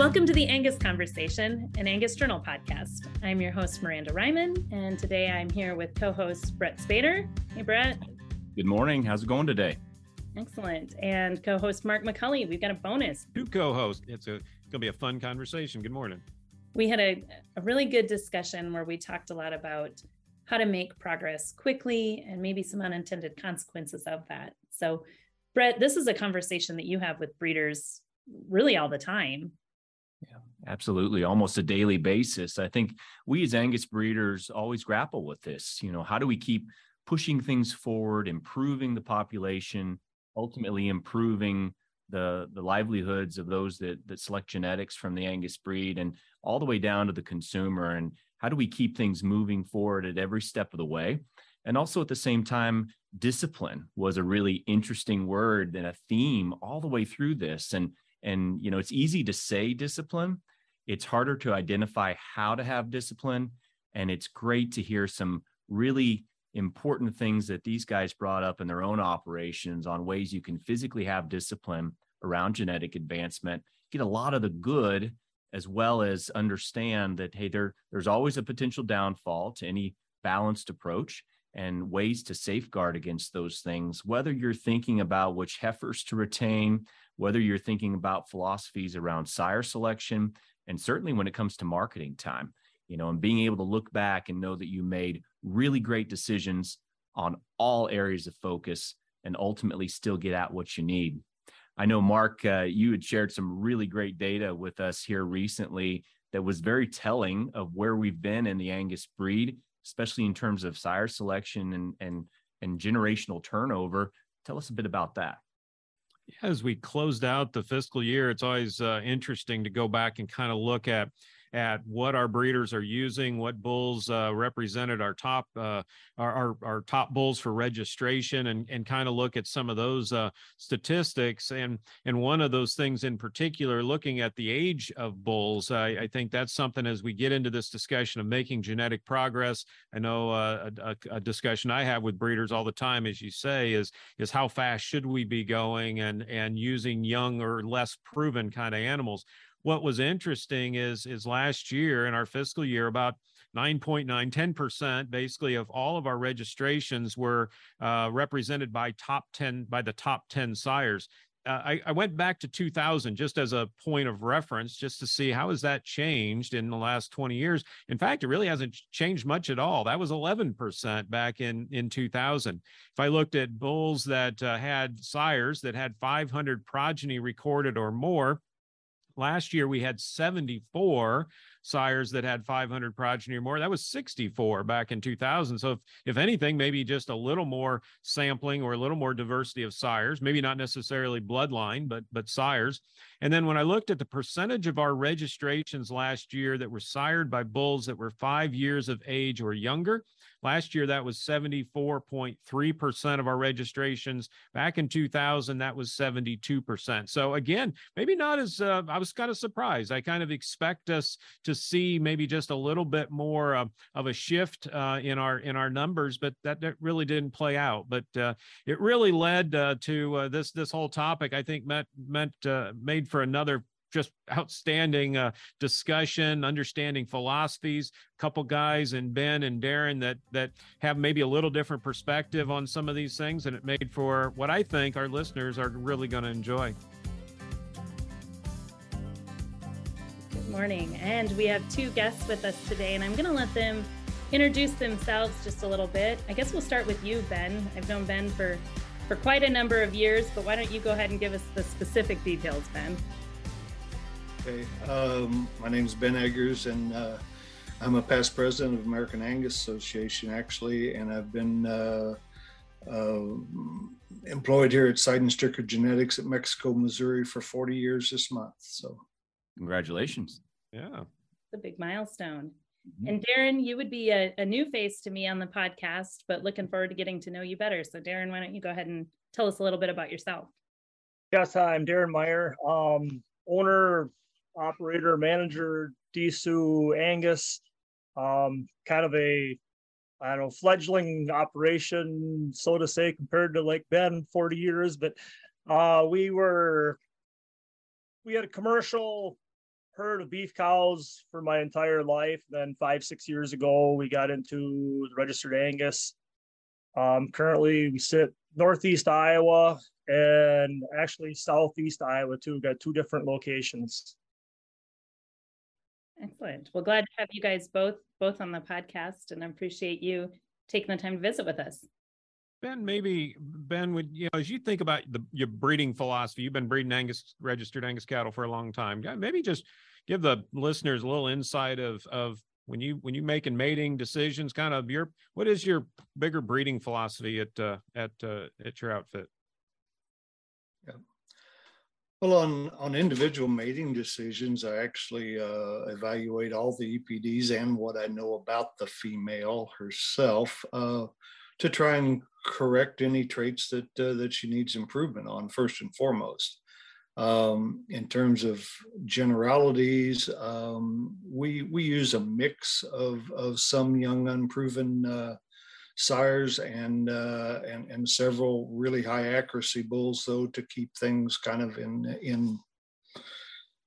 Welcome to the Angus Conversation, an Angus Journal podcast. I'm your host, Miranda Reiman, and today I'm here with co host Brett Spader. Hey, Brett. Good morning. How's it going today? Excellent. And co host Mark McCully. We've got a bonus. Two co hosts. It's a, going to be a fun conversation. Good morning. We had a, a really good discussion where we talked a lot about how to make progress quickly and maybe some unintended consequences of that. So, Brett, this is a conversation that you have with breeders really all the time. Yeah, absolutely. Almost a daily basis. I think we as Angus breeders always grapple with this. You know, how do we keep pushing things forward, improving the population, ultimately improving the the livelihoods of those that that select genetics from the Angus breed and all the way down to the consumer and how do we keep things moving forward at every step of the way? And also at the same time, discipline was a really interesting word and a theme all the way through this. And and you know, it's easy to say discipline. It's harder to identify how to have discipline. And it's great to hear some really important things that these guys brought up in their own operations on ways you can physically have discipline around genetic advancement, get a lot of the good as well as understand that hey there there's always a potential downfall to any balanced approach and ways to safeguard against those things whether you're thinking about which heifers to retain whether you're thinking about philosophies around sire selection and certainly when it comes to marketing time you know and being able to look back and know that you made really great decisions on all areas of focus and ultimately still get at what you need. I know, Mark, uh, you had shared some really great data with us here recently that was very telling of where we've been in the Angus breed, especially in terms of sire selection and and and generational turnover. Tell us a bit about that. As we closed out the fiscal year, it's always uh, interesting to go back and kind of look at at what our breeders are using, what bulls uh, represented our top uh, our, our, our top bulls for registration, and and kind of look at some of those uh, statistics. And and one of those things in particular, looking at the age of bulls, I, I think that's something as we get into this discussion of making genetic progress. I know uh, a, a discussion I have with breeders all the time, as you say, is is how fast should we be going and and using young or less proven kind of animals what was interesting is is last year in our fiscal year about 9.9 10% basically of all of our registrations were uh, represented by top 10 by the top 10 sires. Uh, I, I, went back to 2000 just as a point of reference just to see how has that changed in the last 20 years. In fact it really hasn't changed much at all. That was 11% back in in 2000 if i looked at bulls that uh, had sires that had 500 progeny recorded or more Last year we had 74 sires that had 500 progeny or more. That was 64 back in 2000. So if, if anything, maybe just a little more sampling or a little more diversity of sires, maybe not necessarily bloodline, but but sires. And then when I looked at the percentage of our registrations last year that were sired by bulls that were five years of age or younger, Last year, that was 74.3% of our registrations. Back in 2000, that was 72%. So again, maybe not as, uh, I was kind of surprised. I kind of expect us to see maybe just a little bit more uh, of a shift uh, in our in our numbers, but that, that really didn't play out. But uh, it really led uh, to uh, this this whole topic. I think meant meant made for another just outstanding uh, discussion, understanding philosophies. A couple guys and Ben and Darin that that have maybe a little different perspective on some of these things, and it made for what I think our listeners are really going to enjoy. Morning, and we have two guests with us today, and I'm going to let them introduce themselves just a little bit. I guess we'll start with you, Ben. I've known Ben for for quite a number of years, but why don't you go ahead and give us the specific details, Ben? Okay. Um, my name is Ben Eggers, and uh, I'm a past president of American Angus Association, actually, and I've been uh, uh, employed here at Sydenstricker Genetics at Mexico, Missouri for 40 years this month. So, congratulations. Yeah. The big milestone. Mm-hmm. And Darin, you would be a, a new face to me on the podcast, but looking forward to getting to know you better. So, Darin, why don't you go ahead and tell us a little bit about yourself? Yes, hi, I'm Darin Meyer, um, owner operator, manager, De-Su Angus, um, kind of a, I don't know, fledgling operation, so to say, compared to like Ben 40 years. But uh, we were, we had a commercial herd of beef cows for my entire life. Then five, six years ago, we got into the registered Angus. Um, currently, we sit northeast Iowa and actually southeast Iowa too. We've got two different locations. Excellent. Well, glad to have you guys both both on the podcast, and I appreciate you taking the time to visit with us. Ben, maybe Ben would you know as you think about the your breeding philosophy, you've been breeding Angus registered Angus cattle for a long time. Maybe just give the listeners a little insight of of when you when you making mating decisions, kind of your what is your bigger breeding philosophy at uh, at uh, at your outfit? Yeah. Well, on on individual mating decisions, I actually uh, evaluate all the EPDs and what I know about the female herself uh, to try and correct any traits that uh, that she needs improvement on first and foremost. Um, in terms of generalities, um, we we use a mix of of some young unproven uh, sires and uh, and and several really high accuracy bulls though to keep things kind of in in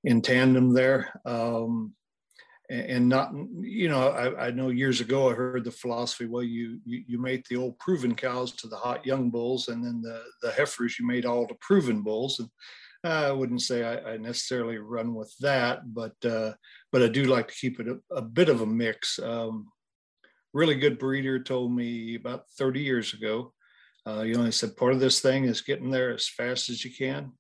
in tandem there. Um, and not you know I, I, know years ago i heard the philosophy well you, you you mate the old proven cows to the hot young bulls and then the the heifers you made all the proven bulls. And i wouldn't say i, I necessarily run with that but uh, but i do like to keep it a, a bit of a mix. Um, really good breeder told me about 30 years ago uh, you know he said part of this thing is getting there as fast as you can.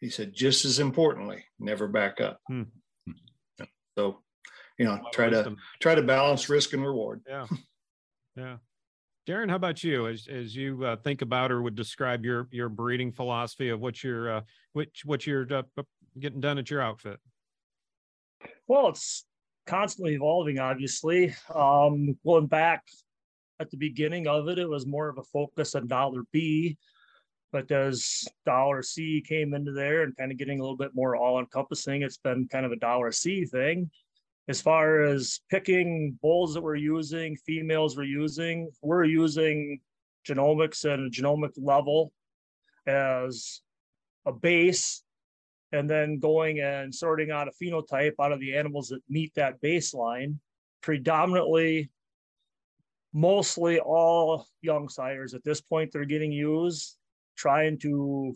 He said just as importantly never back up. Hmm. so you know try to try to balance risk and reward. Yeah. Yeah. Darin how about you? As, as you uh, think about or would describe your your breeding philosophy of what you're uh, which what you're uh, getting done at your outfit? Well it's constantly evolving obviously. Um going back at the beginning of it it was more of a focus on dollar b but as dollar c came into there and kind of getting a little bit more all encompassing it's been kind of a dollar c thing as far as picking bulls that we're using, females we're using, we're using genomics at a genomic level as a base, and then going and sorting out a phenotype out of the animals that meet that baseline. Predominantly, mostly all young sires at this point, they're getting used, trying to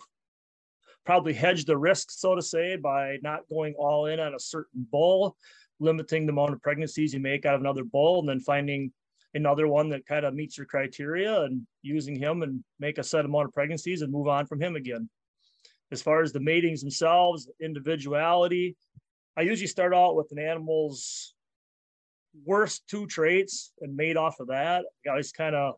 probably hedge the risk, so to say, by not going all in on a certain bull limiting the amount of pregnancies you make out of another bull and then finding another one that kind of meets your criteria and using him and make a set amount of pregnancies and move on from him again. As far as the matings themselves, individuality, I usually start out with an animal's worst two traits and mate off of that. I always kind of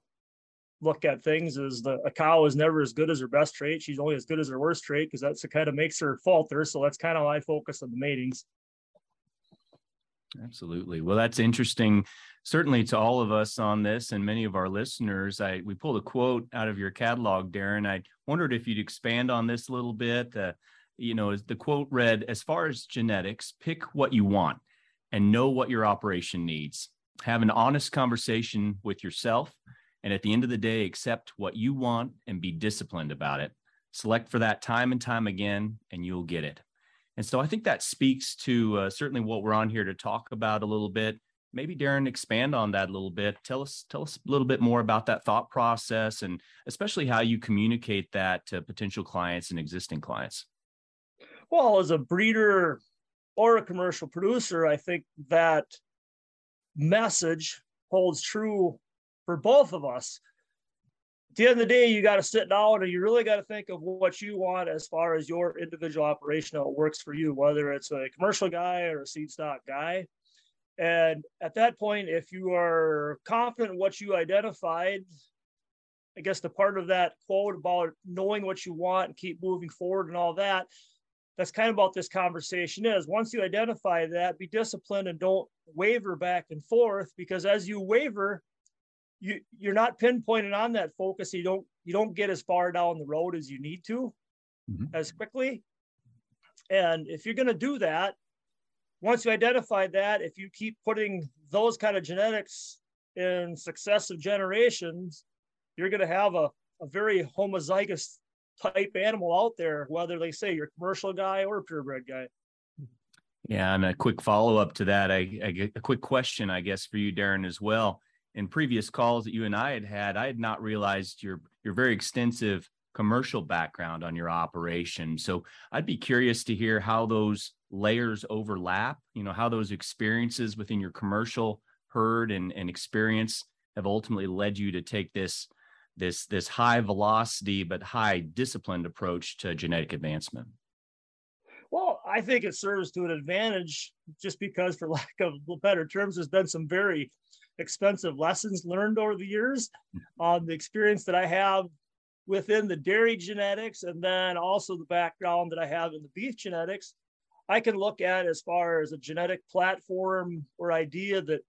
look at things as the a cow is never as good as her best trait. She's only as good as her worst trait because that's what kind of makes her falter. So that's kind of my focus on the matings. Absolutely. Well, that's interesting. Certainly to all of us on this and many of our listeners, I we pulled a quote out of your catalog, Darin. I wondered if you'd expand on this a little bit. Uh, you know, the quote read, as far as genetics, pick what you want and know what your operation needs. Have an honest conversation with yourself. And at the end of the day, accept what you want and be disciplined about it. Select for that time and time again, and you'll get it. And so I think that speaks to uh, certainly what we're on here to talk about a little bit. Maybe Darin, expand on that a little bit. Tell us, tell us a little bit more about that thought process, and especially how you communicate that to potential clients and existing clients. Well, as a breeder or a commercial producer, I think that message holds true for both of us the end of the day, you got to sit down and you really got to think of what you want as far as your individual operation, works for you, whether it's a commercial guy or a seed stock guy. And at that point, if you are confident in what you identified, I guess the part of that quote about knowing what you want and keep moving forward and all that, that's kind of about this conversation is once you identify that, be disciplined and don't waver back and forth because as you waver, you you're not pinpointed on that focus. You don't you don't get as far down the road as you need to mm-hmm. as quickly. And if you're going to do that, once you identify that, if you keep putting those kind of genetics in successive generations, you're going to have a, a very homozygous type animal out there, whether they say you're a commercial guy or a purebred guy. Yeah, and a quick follow up to that, I, I get a quick question, I guess, for you, Darin, as well. In previous calls that you and I had had, I had not realized your your very extensive commercial background on your operation. So I'd be curious to hear how those layers overlap. You know, how those experiences within your commercial herd and, and experience have ultimately led you to take this this this high velocity but high disciplined approach to genetic advancement well i think it serves to an advantage just because for lack of better terms there's been some very expensive lessons learned over the years on um, the experience that i have within the dairy genetics and then also the background that i have in the beef genetics i can look at as far as a genetic platform or idea that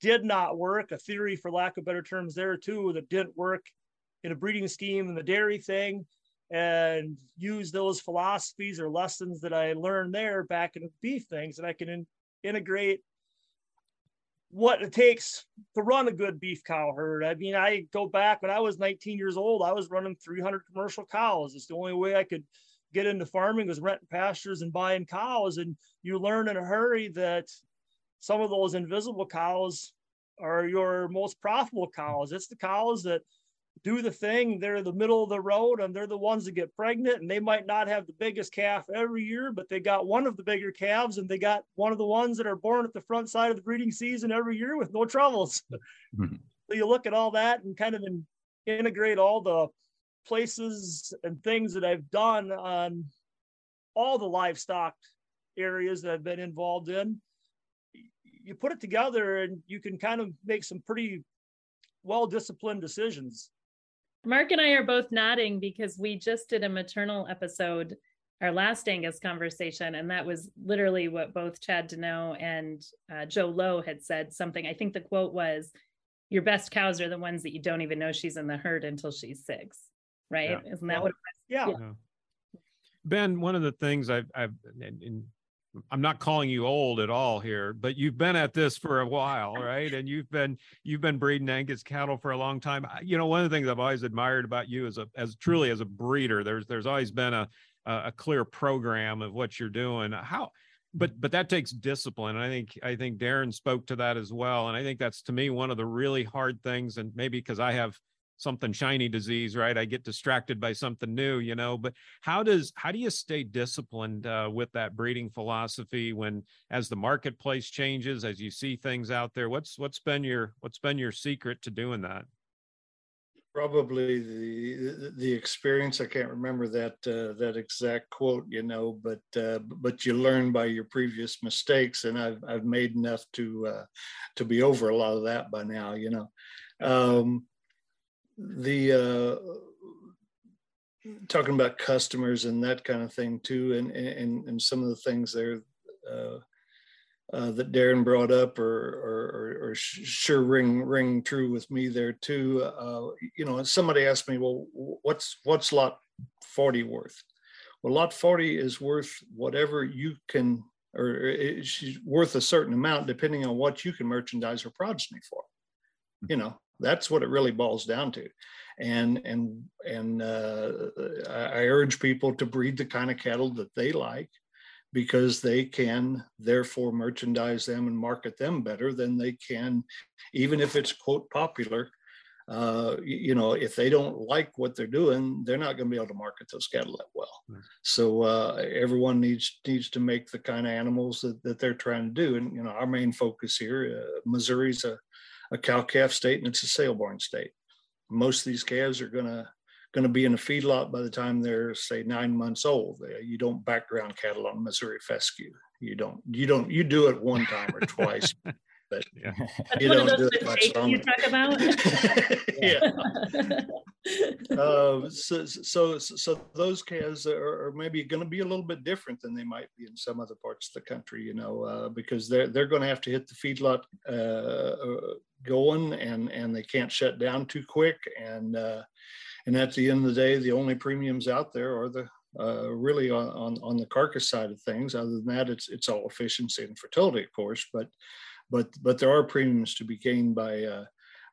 did not work, a theory, for lack of better terms, there too, that didn't work in a breeding scheme in the dairy thing, and use those philosophies or lessons that I learned there back in the beef things, and I can in, integrate what it takes to run a good beef cow herd. I mean, I go back when I was 19 years old, I was running 300 commercial cows. It's the only way I could get into farming was renting pastures and buying cows. And you learn in a hurry that some of those invisible cows are your most profitable cows. It's the cows that do the thing. They're the middle of the road and they're the ones that get pregnant and they might not have the biggest calf every year, but they got one of the bigger calves and they got one of the ones that are born at the front side of the breeding season every year with no troubles. Mm-hmm. so you look at all that and kind of in, integrate all the places and things that I've done on all the livestock areas that I've been involved in you put it together and you can kind of make some pretty well disciplined decisions. Mark and I are both nodding because we just did a maternal episode, our last Angus conversation, and that was literally what both Chad Deneau and uh, Joe Lowe had said. Something I think the quote was, "Your best cows are the ones that you don't even know she's in the herd until she's six. Right? Yeah. Isn't that well, what? Yeah. yeah. Ben, one of the things I've, I've in I'm not calling you old at all here, but you've been at this for a while, right? And you've been you've been breeding Angus cattle for a long time. You know, one of the things I've always admired about you as a as truly as a breeder, there's there's always been a a clear program of what you're doing. How but but that takes discipline and i think i think darin spoke to that as well and i think that's to me one of the really hard things and maybe because i have something shiny disease right? I get distracted by something new you know but how does how do you stay disciplined uh, with that breeding philosophy when as the marketplace changes as you see things out there what's what's been your what's been your secret to doing that? Probably the the experience i can't remember that uh, that exact quote you know but uh, but you learn by your previous mistakes and i've i've made enough to uh, to be over a lot of that by now you know. Um, the uh, talking about customers and that kind of thing too, and and and some of the things there uh, uh, that Darin brought up, or or, or, sure ring ring true with me there too. Uh, you know, somebody asked me, well, what's what's lot forty worth? Well, lot forty is worth whatever you can, or it's worth a certain amount depending on what you can merchandise or progeny for. You know, that's what it really boils down to. And and and uh, I urge people to breed the kind of cattle that they like because they can therefore merchandise them and market them better than they can, even if it's quote popular. Uh, you know, if they don't like what they're doing, they're not going to be able to market those cattle that well. Mm-hmm. So uh, everyone needs needs to make the kind of animals that, that they're trying to do. And you know, our main focus here, uh, Missouri's a a cow calf state and it's a sale born state. Most of these calves are gonna gonna be in a feedlot by the time they're say nine months old. You don't background cattle on Missouri fescue. You don't. You don't. You do it one time or twice. but yeah. you don't do it much You talk about. yeah. uh, so, so, so those calves are, are maybe going to be a little bit different than they might be in some other parts of the country, you know, uh, because they're they're going to have to hit the feedlot uh, uh, going, and and they can't shut down too quick, and uh, and at the end of the day, the only premiums out there are the uh, really on, on, on the carcass side of things. Other than that, it's it's all efficiency and fertility, of course. But but but there are premiums to be gained by uh,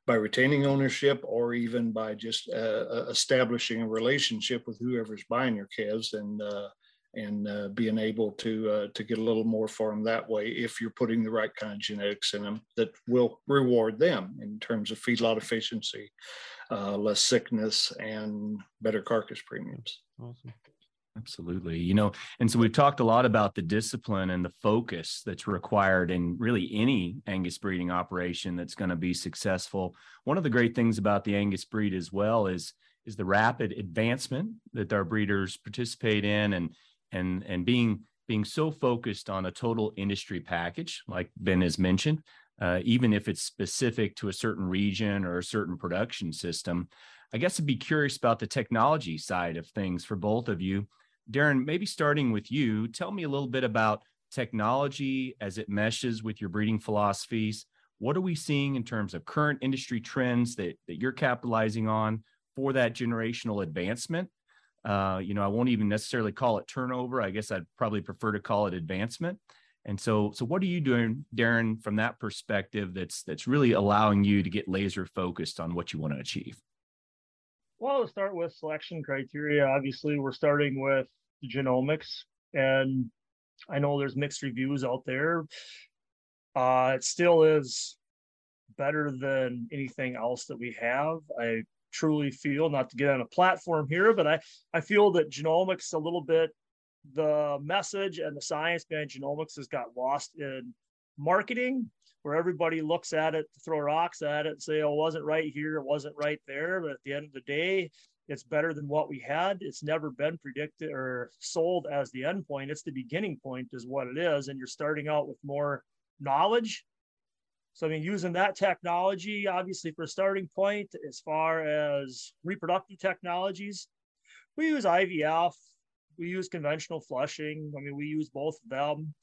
by retaining ownership or even by just uh, uh establishing a relationship with whoever's buying your calves and uh, and uh, being able to uh, to get a little more for them that way if you're putting the right kind of genetics in them that will reward them in terms of feedlot efficiency, uh, less sickness, and better carcass premiums. Awesome. Absolutely. You know, and so we've talked a lot about the discipline and the focus that's required in really any Angus breeding operation that's going to be successful. One of the great things about the Angus breed as well is is the rapid advancement that our breeders participate in and and and being being so focused on a total industry package like Ben has mentioned, uh, even if it's specific to a certain region or a certain production system. I guess I'd be curious about the technology side of things for both of you Darin, maybe starting with you, tell me a little bit about technology as it meshes with your breeding philosophies. What are we seeing in terms of current industry trends that, that you're capitalizing on for that generational advancement? Uh, you know, I won't even necessarily call it turnover. I guess I'd probably prefer to call it advancement. And so, so what are you doing, Darin, from that perspective? That's that's really allowing you to get laser focused on what you want to achieve. Well, to start with selection criteria, obviously we're starting with genomics, and I know there's mixed reviews out there. Uh, it still is better than anything else that we have. I truly feel, not to get on a platform here, but I, I feel that genomics a little bit, the message and the science behind genomics has got lost in marketing where everybody looks at it throw rocks at it and say, oh, it wasn't right here, it wasn't right there. But at the end of the day, it's better than what we had. It's never been predicted or sold as the end point. It's the beginning point, is what it is. And you're starting out with more knowledge. So, I mean, using that technology, obviously, for a starting point, as far as reproductive technologies, we use IVF, we use conventional flushing. I mean, we use both of them.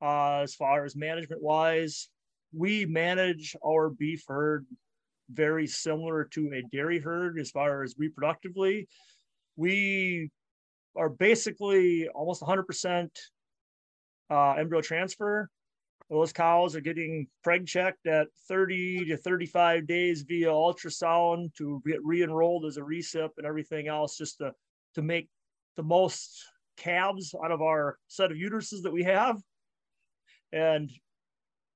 Uh, as far as management wise, we manage our beef herd very similar to a dairy herd as far as reproductively. We are basically almost 100% uh, embryo transfer. Those cows are getting preg checked at 30 to 35 days via ultrasound to get re-enrolled as a recip and everything else just to, to make the most calves out of our set of uteruses that we have. And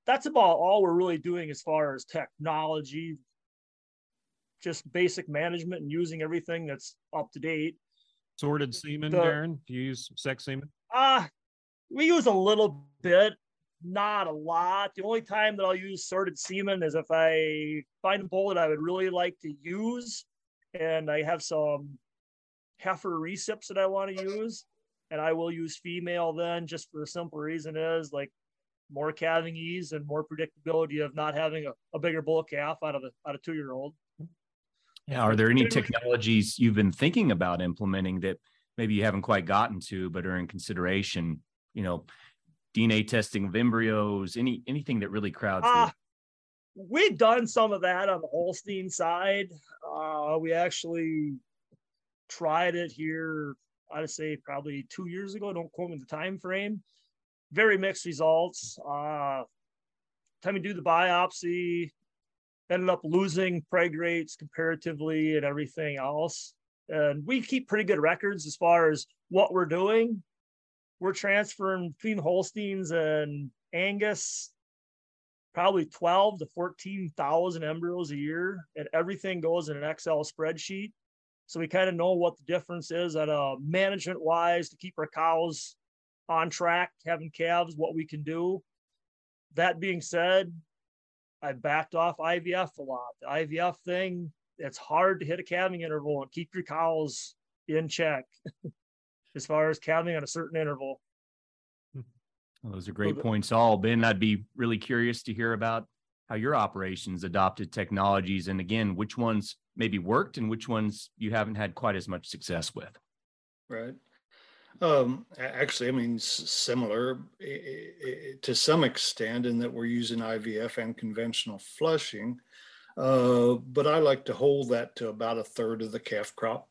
that's about all we're really doing as far as technology, just basic management and using everything that's up to date. Sorted semen, the, Darin? Do you use sex semen? Ah, uh, we use a little bit, not a lot. The only time that I'll use sorted semen is if I find a bull that I would really like to use, and I have some heifer recips that I want to use, and I will use female then, just for the simple reason is like more calving ease and more predictability of not having a, a bigger bull calf out of a out of two year old. Yeah. Are there any technologies you've been thinking about implementing that maybe you haven't quite gotten to, but are in consideration? You know, DNA testing of embryos, any anything that really crowds. Uh, we've done some of that on the Holstein side. Uh, we actually tried it here. I'd say probably two years ago. Don't quote me the time frame very mixed results. Uh, time we do the biopsy, ended up losing preg rates comparatively and everything else. And we keep pretty good records as far as what we're doing. We're transferring between Holsteins and Angus probably 12 to 14,000 embryos a year, and everything goes in an Excel spreadsheet. So we kind of know what the difference is at uh, a management wise to keep our cows on track, having calves, what we can do. That being said, I backed off IVF a lot. The IVF thing, it's hard to hit a calving interval and keep your cows in check as far as calving on a certain interval. Well, those are great points, all. Ben, I'd be really curious to hear about how your operations adopted technologies and again, which ones maybe worked and which ones you haven't had quite as much success with. Right. Um, actually, I mean, similar to some extent in that we're using IVF and conventional flushing, uh, but I like to hold that to about a third of the calf crop.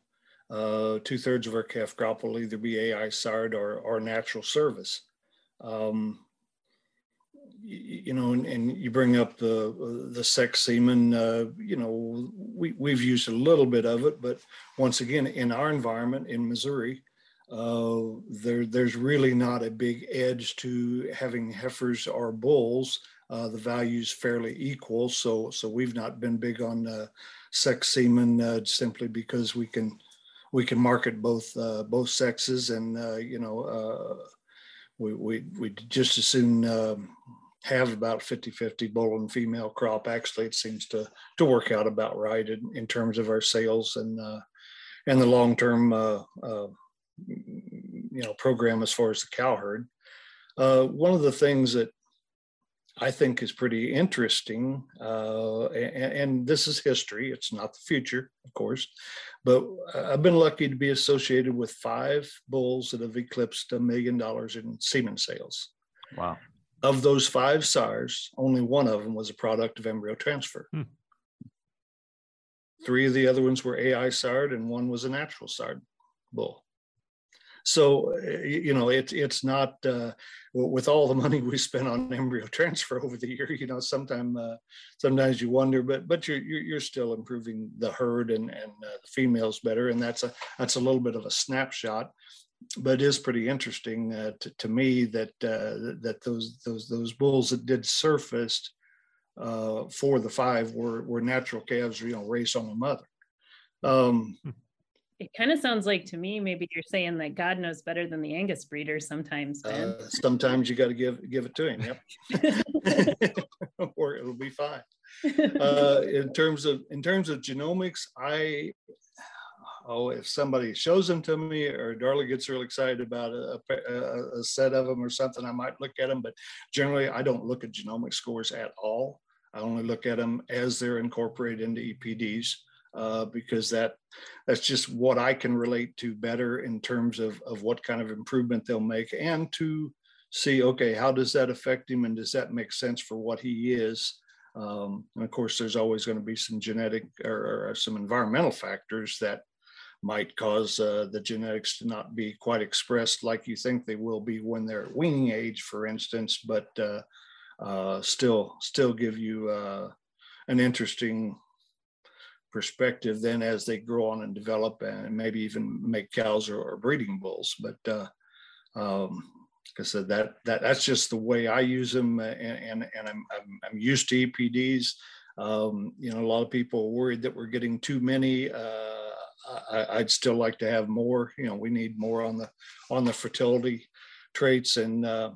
Uh, two thirds of our calf crop will either be AI sired or, or natural service. Um, you, you, know, and, and, you bring up the the sex semen. Uh, you know, we we've used a little bit of it, but once again, in our environment in Missouri, uh, there, there's really not a big edge to having heifers or bulls. Uh, the value's fairly equal, so so we've not been big on uh, sex semen uh, simply because we can we can market both uh, both sexes, and uh, you know we we we just as soon. Um, have about 50-50 bull and female crop actually it seems to to work out about right in, in terms of our sales and and the long-term uh, uh, you know program as far as the cow herd. Uh, one of the things that I think is pretty interesting, uh, and, and, this is history. It's not the future, of course, but I've been lucky to be associated with five bulls that have eclipsed a million dollars in semen sales. Wow! Of those five sires, only one of them was a product of embryo transfer. Hmm. Three of the other ones were AI sired, and one was a natural sired bull. So you know, it's it's not uh, with all the money we spent on embryo transfer over the year. You know, sometimes uh, sometimes you wonder, but but you're you're still improving the herd and and uh, the females better, and that's a that's a little bit of a snapshot. But it is pretty interesting uh, to, to me that uh, that those those those bulls that did surfaced uh, for the five were were natural calves, you know, raised on a mother. Um, hmm it kind of sounds like to me maybe you're saying that God knows better than the Angus breeder sometimes. Uh, sometimes you got to give give it to him. Yep, or it'll be fine. Uh, in terms of in terms of genomics, I oh if somebody shows them to me or Darla gets real excited about a, a, a set of them or something, I might look at them. But generally, I don't look at genomic scores at all. I only look at them as they're incorporated into EPDs uh, because that that's just what I can relate to better in terms of of what kind of improvement they'll make, and to see okay how does that affect him and does that make sense for what he is. Um, and of course, there's always going to be some genetic or, or some environmental factors that might cause uh, the genetics to not be quite expressed like you think they will be when they're weaning age, for instance, but uh, uh, still still give you uh, an interesting perspective then as they grow on and develop and maybe even make cows or, or breeding bulls. But uh, um, like I said, that that that's just the way I use them, uh, and and, and I'm, I'm, I'm used to EPDs. Um, you know, a lot of people are worried that we're getting too many. Uh, I, would still like to have more. You know, we need more on the on the fertility traits, and uh,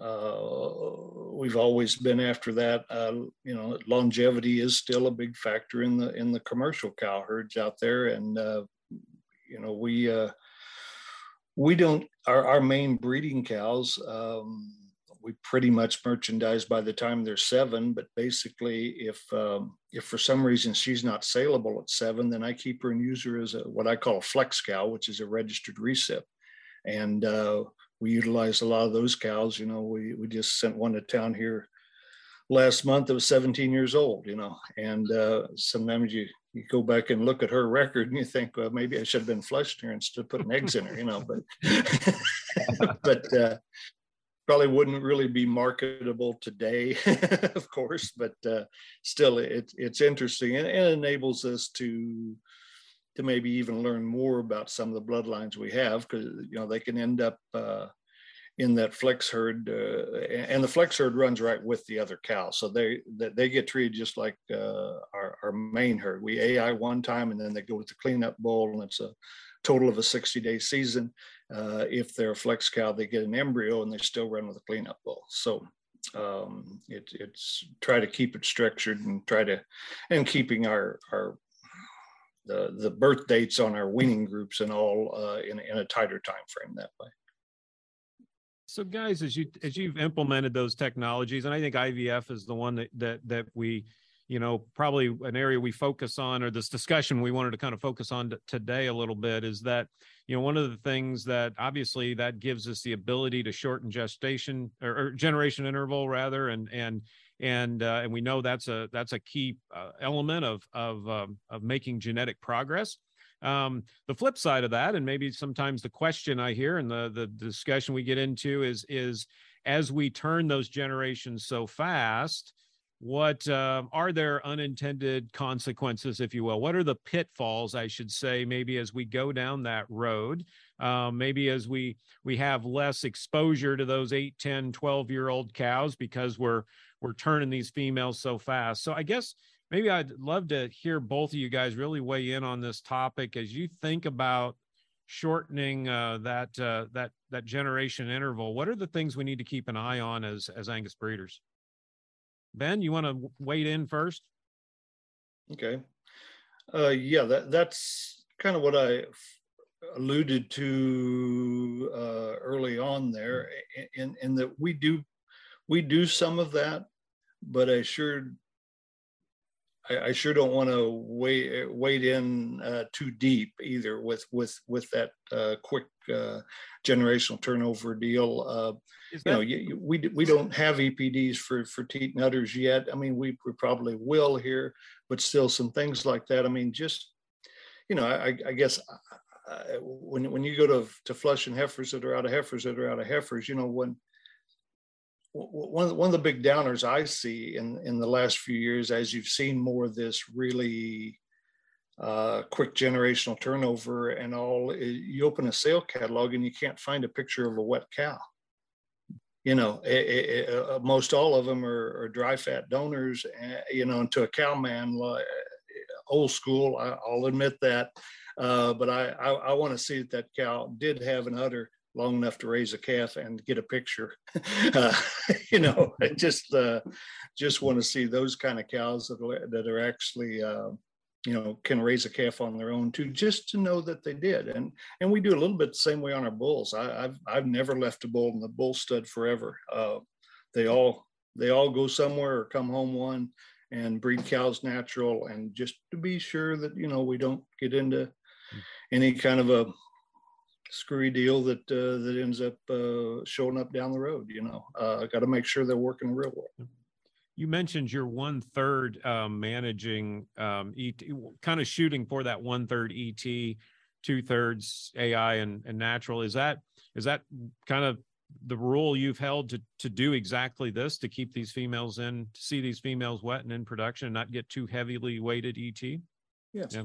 uh, we've always been after that. Uh, you know, longevity is still a big factor in the in the commercial cow herds out there, and uh, you know we uh, we don't our, our main breeding cows. Um, we pretty much merchandise by the time they're seven. But basically, if um, if for some reason she's not saleable at seven, then I keep her and use her as a, what I call a flex cow, which is a registered recip. And uh, we utilize a lot of those cows. You know, we we just sent one to town here last month that was 17 years old. You know, and uh, sometimes you you go back and look at her record and you think, well, maybe I should have been flushed her instead of putting eggs in her. You know, but but uh, probably wouldn't really be marketable today, of course. But uh, still, it, it's interesting and it enables us to to maybe even learn more about some of the bloodlines we have because you know they can end up uh, in that flex herd uh, and the flex herd runs right with the other cow. So they they get treated just like uh, our, our main herd. We ai one time and then they go with the cleanup bull and it's a total of a 60 day season. Uh, if they're a flex cow they get an embryo and they still run with a cleanup bull so um, it, it's try to keep it structured and try to and keeping our our the the birth dates on our weaning groups and all uh, in in a tighter time frame that way. So, guys, as you as you've implemented those technologies, and I think IVF is the one that that that we, you know, probably an area we focus on, or this discussion we wanted to kind of focus on today a little bit, is that you know one of the things that obviously that gives us the ability to shorten gestation or, or generation interval rather, and and and uh, and we know that's a that's a key uh, element of of um, of making genetic progress. Um, the flip side of that, and maybe sometimes the question I hear and the the discussion we get into is is as we turn those generations so fast, what uh, are there unintended consequences if you will what are the pitfalls i should say maybe as we go down that road um, maybe as we we have less exposure to those 8 10 12 year old cows because we're we're turning these females so fast so i guess maybe i'd love to hear both of you guys really weigh in on this topic as you think about shortening uh, that uh, that that generation interval what are the things we need to keep an eye on as as angus breeders Ben, you want to wade in first? Okay. Uh, yeah, that that's kind of what I alluded to uh, early on there, in in that we do we do some of that, but I sure I, I sure don't want to wade wade in uh, too deep either with with with that uh, quick uh, generational turnover deal. Uh, you know, you, we we don't have EPDs for for teat and udders yet. I mean, we, we probably will here, but still some things like that. I mean, just you know, I, I guess uh, when when you go to to flushing heifers that are out of heifers that are out of heifers, you know, when one one of the big downers I see in in the last few years, as you've seen more of this really uh, quick generational turnover and all, you open a sale catalog and you can't find a picture of a wet cow. You know, it, it, uh, most all of them are, are dry fat donors. Uh, you know, and to a cow man, old school, I, will admit that. Uh, but I, I, I want to see that that cow did have an udder long enough to raise a calf and get a picture. uh, you know, I just uh, just want to see those kind of cows that are, that are actually uh, you know can raise a calf on their own too, just to know that they did. And and we do a little bit the same way on our bulls. I, have I've never left a bull in the bull stud forever. Uh, they all they all go somewhere or come home one and breed cows natural and just to be sure that you know we don't get into hmm. any kind of a screwy deal that uh, that ends up uh, showing up down the road. You know, uh, got to make sure they're working real well. You mentioned you're one third um, managing um, ET, kind of shooting for that one third ET, two thirds AI and, and natural. Is that is that kind of the rule you've held to to do exactly this to keep these females in to see these females wet and in production and not get too heavily weighted ET? Yes. Yeah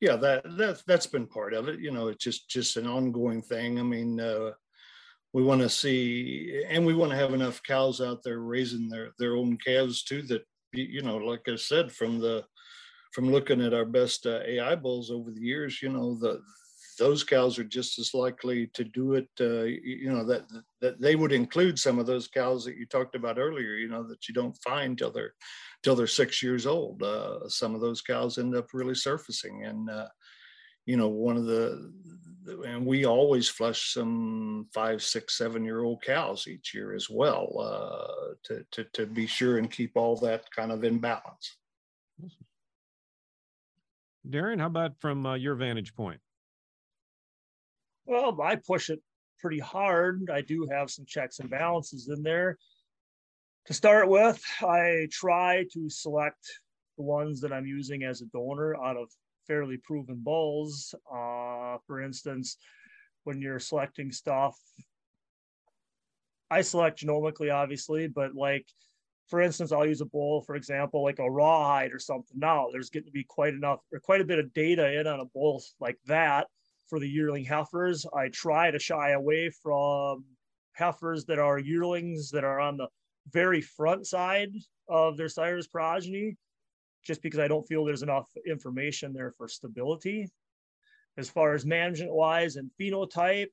yeah that that that's been part of it you know it's just just an ongoing thing. I mean uh, we want to see and we want to have enough cows out there raising their their own calves too that you know like i said from the from looking at our best uh, ai bulls over the years you know the those cows are just as likely to do it uh, you know that that they would include some of those cows that you talked about earlier you know that you don't find till they're till they're six years old. Uh, some of those cows end up really surfacing, and uh, you know, one of the and we always flush some five, six, seven year old cows each year as well uh, to, to to be sure and keep all that kind of in balance. Darin, how about from uh, your vantage point? Well, I push it pretty hard. I do have some checks and balances in there to start with, I try to select the ones that I'm using as a donor out of fairly proven bulls. Uh, for instance, when you're selecting stuff, I select genomically, obviously, but like, for instance, I'll use a bull, for example, like a rawhide or something. Now there's getting to be quite enough or quite a bit of data in on a bull like that for the yearling heifers. I try to shy away from heifers that are yearlings that are on the very front side of their sire's progeny, just because I don't feel there's enough information there for stability. As far as management wise and phenotype,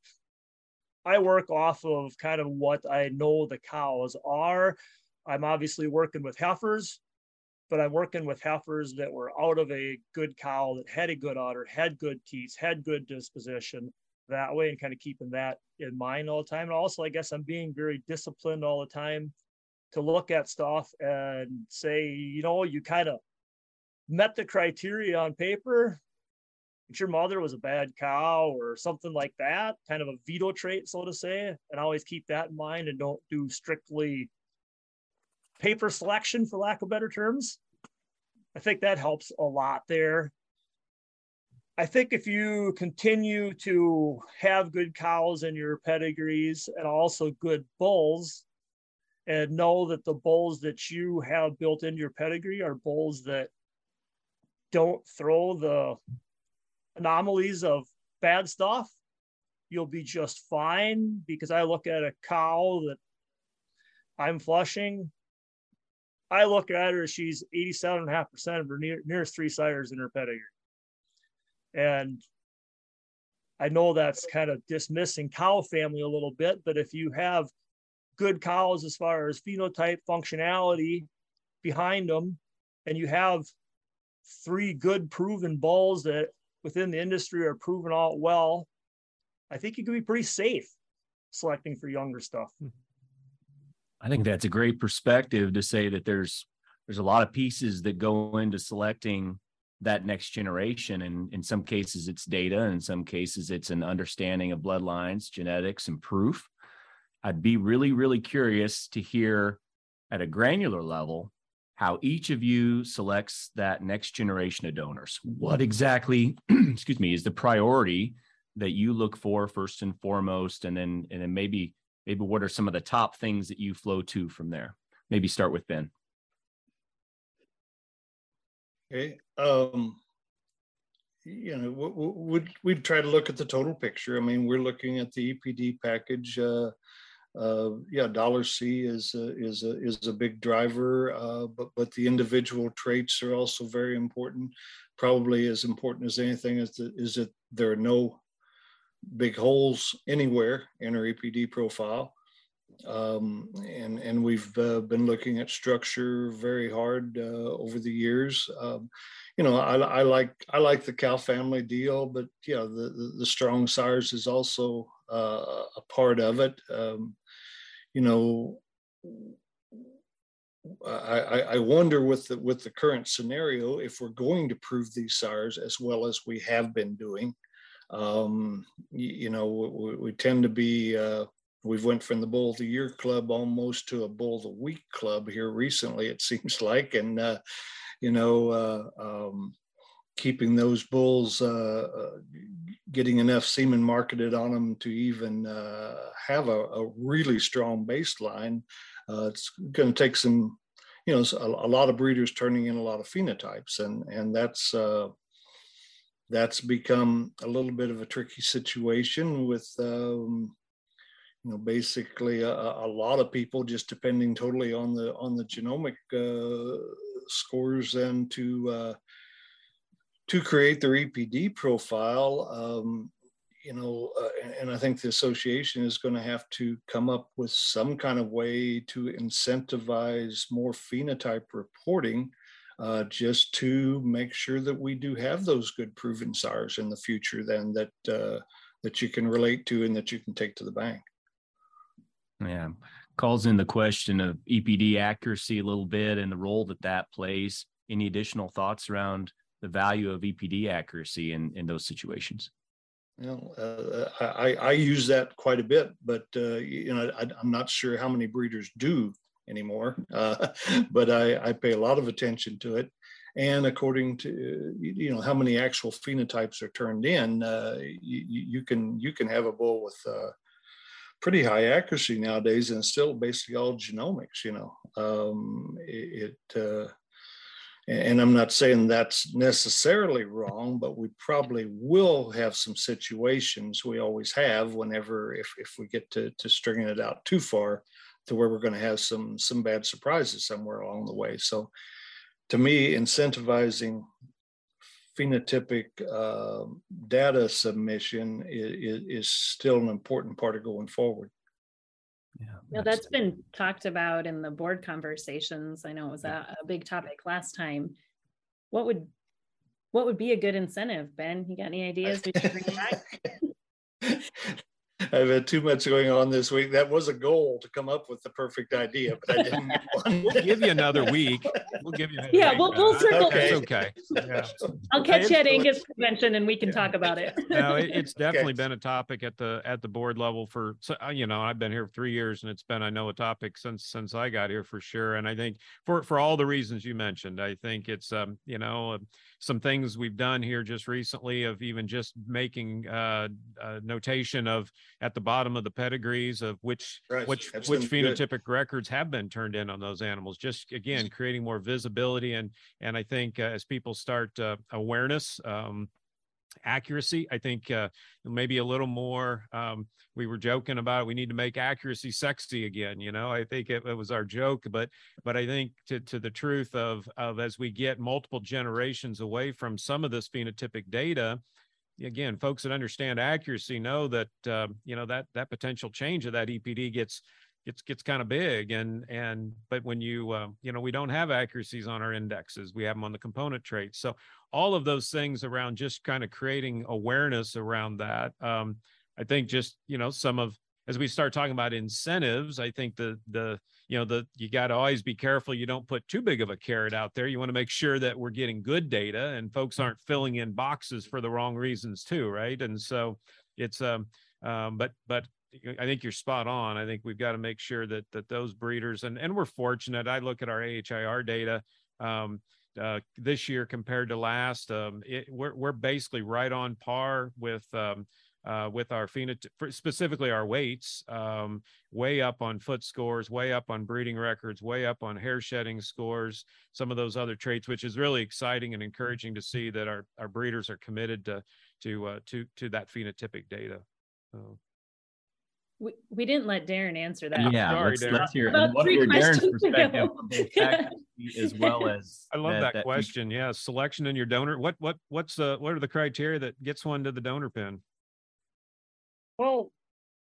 I work off of kind of what I know the cows are. I'm obviously working with heifers, but I'm working with heifers that were out of a good cow that had a good udder, had good teats, had good disposition that way, and kind of keeping that in mind all the time. And also, I guess I'm being very disciplined all the time to look at stuff and say, you know, you kind of met the criteria on paper. But your mother was a bad cow or something like that, kind of a veto trait, so to say. And always keep that in mind and don't do strictly paper selection, for lack of better terms. I think that helps a lot there. I think if you continue to have good cows in your pedigrees and also good bulls, and know that the bulls that you have built into your pedigree are bulls that don't throw the anomalies of bad stuff, you'll be just fine. Because I look at a cow that I'm flushing, I look at her, she's 87.5% of her near, nearest three sires in her pedigree. And I know that's kind of dismissing cow family a little bit, but if you have good cows as far as phenotype functionality behind them, and you have three good proven bulls that within the industry are proven out well, I think you can be pretty safe selecting for younger stuff. I think that's a great perspective to say that there's there's a lot of pieces that go into selecting that next generation. And in some cases it's data. In some cases it's an understanding of bloodlines genetics and proof i'd be really really curious to hear at a granular level how each of you selects that next generation of donors what exactly excuse me is the priority that you look for first and foremost and then and then maybe maybe what are some of the top things that you flow to from there maybe start with ben Okay. Um, you know, we'd, we'd try to look at the total picture. I mean, we're looking at the EPD package. Uh, uh, yeah, dollar C is a, is a, is a big driver, uh, but but the individual traits are also very important. Probably as important as anything is that is that there are no big holes anywhere in our EPD profile um, and and we've uh, been looking at structure very hard uh, over the years. Um, you know, I, I, like I like the cow family deal, but yeah, the the, the strong sires is also uh, a part of it. Um, you know, I, I wonder with the with the current scenario if we're going to prove these sires as well as we have been doing. Um, you, you, know, we, we, tend to be uh, We've went from the Bull of the Year club almost to a Bull of the Week club here recently, it seems like, and uh, you know, uh, um, keeping those bulls, uh, uh getting enough semen marketed on them to even uh, have a, a, really strong baseline. Uh, it's going to take some, you know, a, a, lot of breeders turning in a lot of phenotypes, and and that's that's become a little bit of a tricky situation with um, you know basically a, a, lot of people just depending totally on the on the genomic uh, scores and to uh, to create their EPD profile. Um, you know, uh, and, I think the association is going to have to come up with some kind of way to incentivize more phenotype reporting, uh, just to make sure that we do have those good proven sires in the future, then that uh, that you can relate to and that you can take to the bank. Yeah. Calls in the question of EPD accuracy a little bit and the role that that plays. Any additional thoughts around the value of EPD accuracy in, in those situations? You know, uh, I, I use that quite a bit, but uh, you know, I, am not sure how many breeders do anymore. Uh, but I, I pay a lot of attention to it, and according to you know how many actual phenotypes are turned in, uh, you, you, can you can have a bull with uh, pretty high accuracy nowadays and still basically all genomics you know um, it, it uh, and i'm not saying that's necessarily wrong but we probably will have some situations we always have whenever if, if we get to, to stringing it out too far to where we're going to have some some bad surprises somewhere along the way so to me incentivizing phenotypic uh, data submission is, is, still an important part of going forward. Yeah, yeah, that's been talked about in the board conversations. I know it was a, a big topic last time. What would what would be a good incentive, Ben? You got any ideas we should bring back? I've had too much going on this week. That was a goal to come up with the perfect idea, but I didn't get one. we'll give you another week. We'll give you. yeah, we'll, we'll circle. Okay. okay. Yeah. I'll catch you at Angus convention and we can yeah. talk about it. no, it, it's definitely okay. been a topic at the at the board level for uh, you know I've been here for three years and it's been I know a topic since since I got here for sure. And I think for for all the reasons you mentioned, I think it's um you know some things we've done here just recently of even just making uh, notation of at the bottom of the pedigrees of which Right. which That's which been good. phenotypic records have been turned in on those animals. Just again, creating more visibility and and I think uh, as people start uh, awareness. Um, accuracy i think uh, maybe a little more um, we were joking about it. we need to make accuracy sexy again you know i think it, it was our joke but but i think to, to the truth of of as we get multiple generations away from some of this phenotypic data again folks that understand accuracy know that uh, you know that that potential change of that epd gets gets gets kind of big and and but when you uh, you know we don't have accuracies on our indexes we have them on the component traits. So all of those things around just kind of creating awareness around that um, i think just you know some of as we start talking about incentives i think the the you know the you got to always be careful you don't put too big of a carrot out there you want to make sure that we're getting good data and folks aren't filling in boxes for the wrong reasons too right and so it's um um but but I think you're spot on. I think we've got to make sure that that those breeders and and we're fortunate. I look at our AHIR data um, uh, this year compared to last. Um, it, we're we're basically right on par with um, uh, with our phenotype, specifically our weights, um, way up on foot scores, way up on breeding records, way up on hair shedding scores, some of those other traits, which is really exciting and encouraging to see that our, our breeders are committed to to uh, to to that phenotypic data. So. We, we didn't let Darin answer that. Yeah, Sorry, let's, Darin. let's hear. About what three your Darin's perspective from as well as I love that, that question. Yeah, selection in your donor. What what what's the what are the criteria that gets one to the donor pin? Well,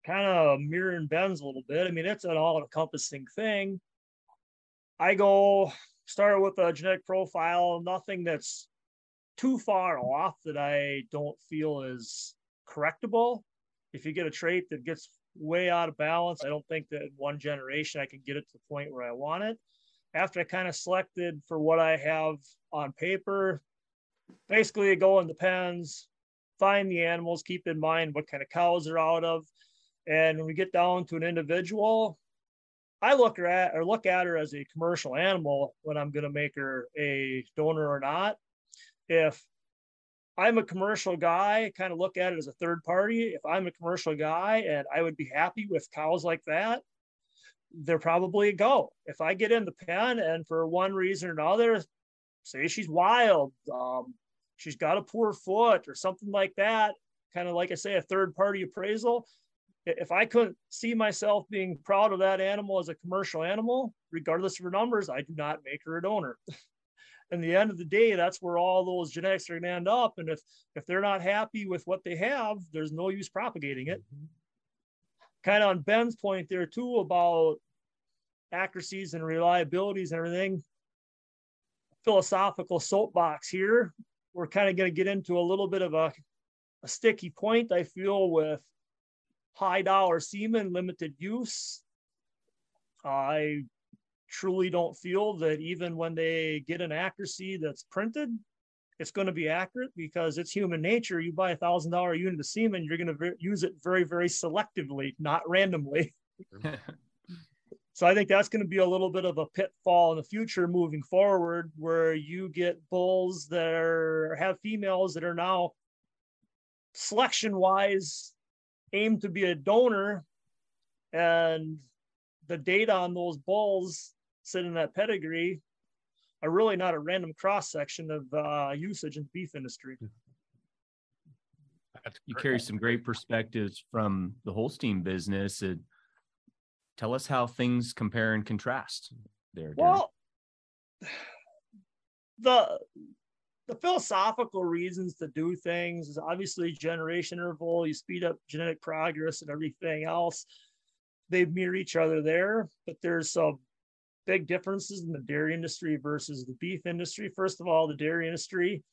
kind of mirroring Ben's a little bit. I mean, it's an all encompassing thing. I go start with a genetic profile, nothing that's too far off that I don't feel is correctable. If you get a trait that gets way out of balance, I don't think that in one generation I can get it to the point where I want it. After I kind of selected for what I have on paper, basically I go in the pens, find the animals, keep in mind what kind of cows they're out of. And when we get down to an individual, I look at or look at her as a commercial animal when I'm going to make her a donor or not. If I'm a commercial guy, kind of look at it as a third party. If I'm a commercial guy and I would be happy with cows like that, they're probably a go. If I get in the pen and for one reason or another, say she's wild, um, she's got a poor foot or something like that, kind of like I say, a third party appraisal. If I couldn't see myself being proud of that animal as a commercial animal, regardless of her numbers, I do not make her a donor. in the end of the day, that's where all those genetics are going to end up. And if if they're not happy with what they have, there's no use propagating it. Mm-hmm. Kind of on Ben's point there too about accuracies and reliabilities and everything. Philosophical soapbox here. We're kind of going to get into a little bit of a, a sticky point, I feel, with high dollar semen, limited use. I truly don't feel that even when they get an accuracy that's printed, it's going to be accurate because it's human nature. You buy a thousand dollar unit of semen, you're going to use it very, very selectively, not randomly. so I think that's going to be a little bit of a pitfall in the future moving forward, where you get bulls that are, have females that are now selection wise aimed to be a donor, and the data on those bulls sit in that pedigree are really not a random cross section of uh, usage in the beef industry. you carry some great perspectives from the Holstein business. Uh, tell us how things compare and contrast there. Darin. Well, the the philosophical reasons to do things is obviously generation interval. You speed up genetic progress and everything else. They mirror each other there, but there's some big differences in the dairy industry versus the beef industry. First of all, the dairy industry,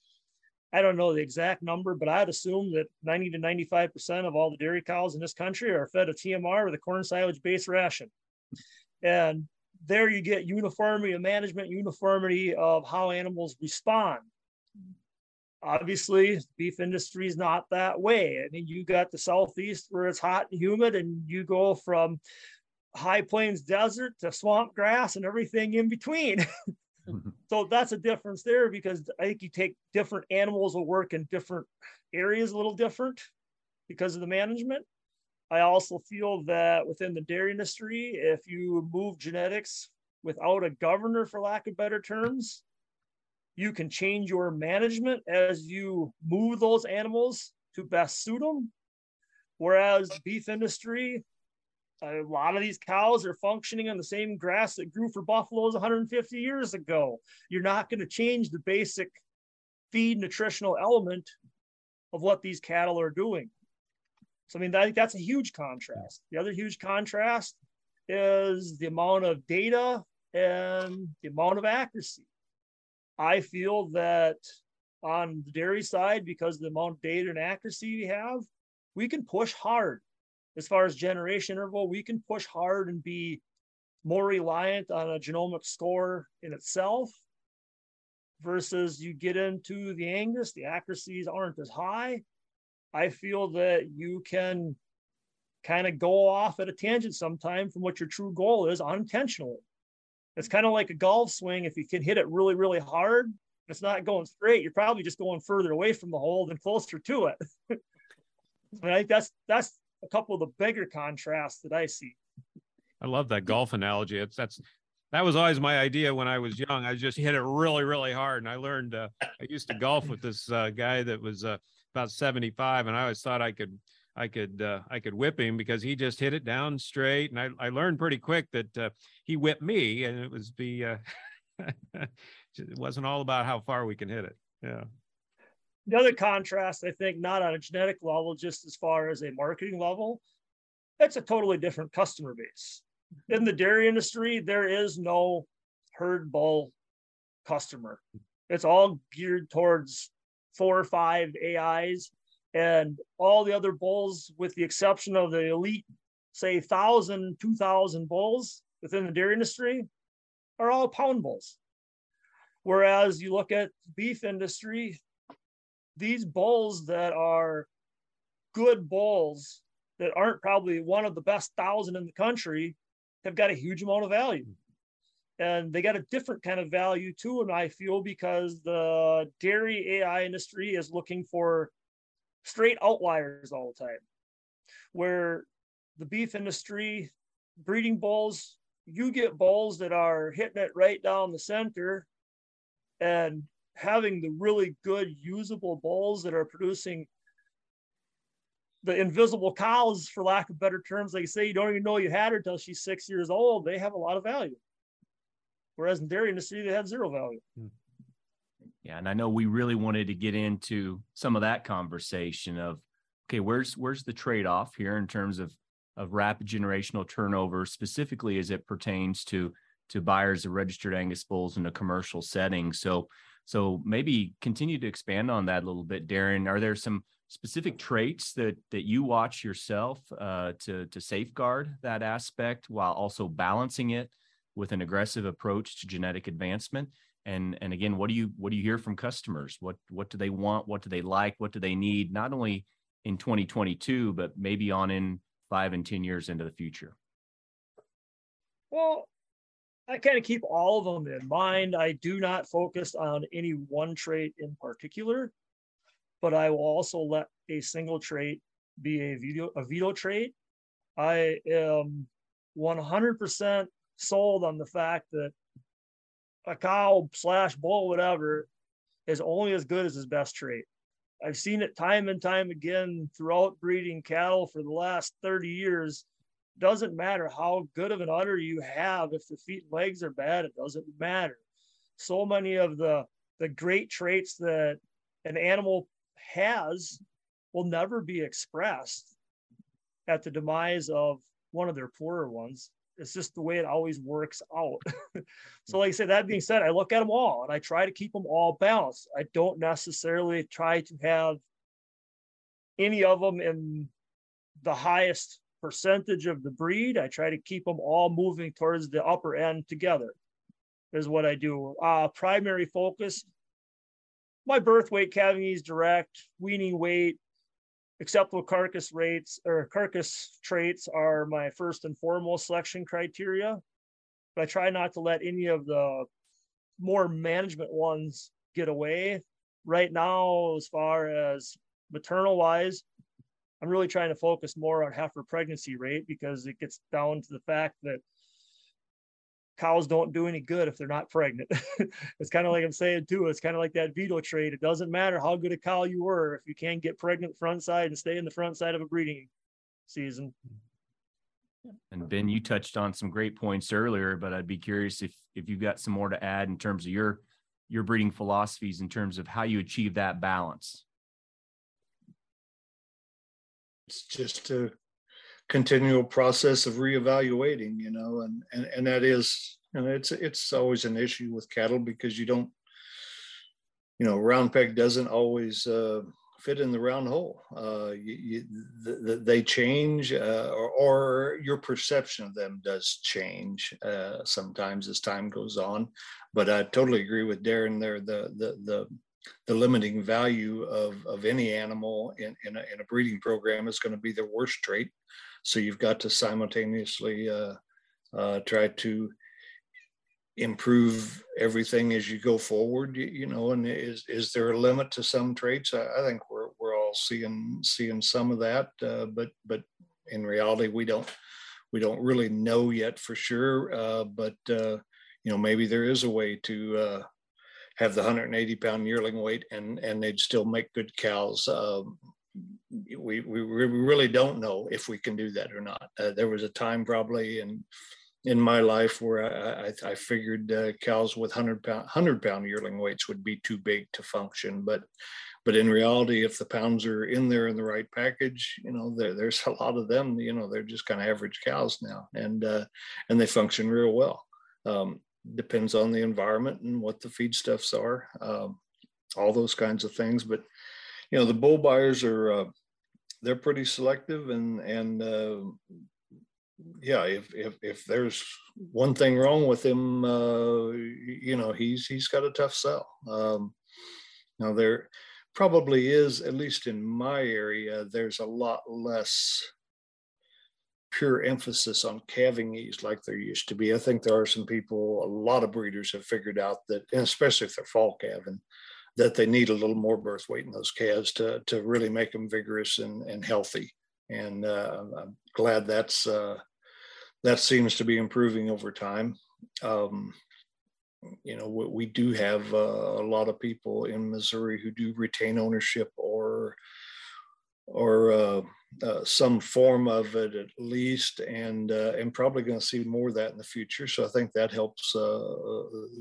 I don't know the exact number, but I'd assume that 90 to 95% of all the dairy cows in this country are fed a TMR with a corn silage based ration. And there you get uniformity of management, uniformity of how animals respond. Obviously, beef industry is not that way. I mean, you got the southeast where it's hot and humid, and you go from high plains desert to swamp grass and everything in between. Mm-hmm. so that's a difference there because I think you take different animals will work in different areas a little different because of the management. I also feel that within the dairy industry, if you move genetics without a governor, for lack of better terms, you can change your management as you move those animals to best suit them. Whereas beef industry, a lot of these cows are functioning on the same grass that grew for buffaloes 150 years ago. You're not going to change the basic feed nutritional element of what these cattle are doing. So I mean, I think that's a huge contrast. The other huge contrast is the amount of data and the amount of accuracy. I feel that on the dairy side, because of the amount of data and accuracy we have, we can push hard. As far as generation interval, we can push hard and be more reliant on a genomic score in itself versus you get into the Angus, the accuracies aren't as high. I feel that you can kind of go off at a tangent sometime from what your true goal is unintentionally. It's kind of like a golf swing. If you can hit it really, really hard, it's not going straight. You're probably just going further away from the hole than closer to it. and I think that's that's a couple of the bigger contrasts that I see. I love that golf analogy. It's that's that was always my idea when I was young. I just hit it really, really hard. And I learned uh, I used to golf with this uh, guy that was uh, about 75, and I always thought I could I could uh, I could whip him because he just hit it down straight, and I, I learned pretty quick that uh, he whipped me, and it was the uh, it wasn't all about how far we can hit it. Yeah. The other contrast, I think, not on a genetic level, just as far as a marketing level, it's a totally different customer base. In the dairy industry, there is no herd bull customer. It's all geared towards four or five AIs and all the other bulls, with the exception of the elite, say 1,000, 2,000 bulls within the dairy industry, are all pound bulls. Whereas you look at beef industry, these bulls that are good bulls that aren't probably one of the best thousand in the country have got a huge amount of value. And they got a different kind of value too, and I feel because the dairy AI industry is looking for straight outliers all the time. Where the beef industry, breeding bulls, you get bulls that are hitting it right down the center and having the really good usable bulls that are producing the invisible cows, for lack of better terms, they say you don't even know you had her until she's six years old. They have a lot of value. Whereas in dairy industry, they have zero value. Hmm. Yeah, and I know we really wanted to get into some of that conversation of okay, where's where's the trade-off here in terms of of rapid generational turnover, specifically as it pertains to to buyers of registered Angus bulls in a commercial setting. So so maybe continue to expand on that a little bit, Darin. Are there some specific traits that that you watch yourself uh, to to safeguard that aspect while also balancing it with an aggressive approach to genetic advancement? and and again what do you what do you hear from customers what what do they want what do they like what do they need not only in 2022 but maybe on in five and ten years into the future well i kind of keep all of them in mind i do not focus on any one trait in particular but i will also let a single trait be a veto a veto trait i am 100% sold on the fact that a cow slash bull, whatever, is only as good as his best trait. I've seen it time and time again throughout breeding cattle for the last 30 years. Doesn't matter how good of an udder you have, if the feet and legs are bad, it doesn't matter. So many of the the great traits that an animal has will never be expressed at the demise of one of their poorer ones it's just the way it always works out. so, like I said, that being said, I look at them all and I try to keep them all balanced. I don't necessarily try to have any of them in the highest percentage of the breed. I try to keep them all moving towards the upper end together, is what I do. Uh, primary focus my birth weight, calving ease direct, weaning weight, acceptable carcass rates or carcass traits are my first and foremost selection criteria. But I try not to let any of the more management ones get away. Right now, as far as maternal wise, I'm really trying to focus more on heifer pregnancy rate because it gets down to the fact that cows don't do any good if they're not pregnant. it's kind of like I'm saying too. It's kind of like that veto trade. It doesn't matter how good a cow you were if you can't get pregnant front side and stay in the front side of a breeding season. And Ben, you touched on some great points earlier, but I'd be curious if if you've got some more to add in terms of your your breeding philosophies in terms of how you achieve that balance. It's just a continual process of reevaluating, you know, and and, and that is, you know, it's it's always an issue with cattle because you don't, you know, round peg doesn't always uh, fit in the round hole. Uh, you, you, the, they change, uh, or, or, your perception of them does change uh, sometimes as time goes on. But I totally agree with Darin there. The the the the limiting value of, of any animal in, in, a, in a breeding program is going to be their worst trait. So you've got to simultaneously uh, uh, try to improve everything as you go forward you, you, know and is is there a limit to some traits i, I think we're, we're all seeing seeing some of that uh, but but in reality we don't we don't really know yet for sure uh, but uh, you know maybe there is a way to uh, have the 180 pound yearling weight and and they'd still make good cows um, we, we really don't know if we can do that or not uh, there was a time probably in in my life where I, I, I figured uh, cows with 100 pound, 100 pound yearling weights would be too big to function. But but in reality, if the pounds are in there in the right package, you know, there, there's a lot of them, you know, they're just kind of average cows now and uh, and they function real well. Um, depends on the environment and what the feedstuffs are, um, all those kinds of things. But, you know, the bull buyers are, uh, they're pretty selective and, and uh, yeah, if if if there's one thing wrong with him, uh, you know, he's he's got a tough sell. Um, now there probably is, at least in my area, there's a lot less pure emphasis on calving ease like there used to be. I think there are some people, a lot of breeders have figured out that, especially if they're fall calving, that they need a little more birth weight in those calves to to really make them vigorous and, and healthy and uh, I'm glad that's uh, that seems to be improving over time. Um, you know, we, we do have uh, a lot of people in Missouri who do retain ownership or or uh, uh, some form of it at least, and uh, and probably going to see more of that in the future. So I think that helps uh,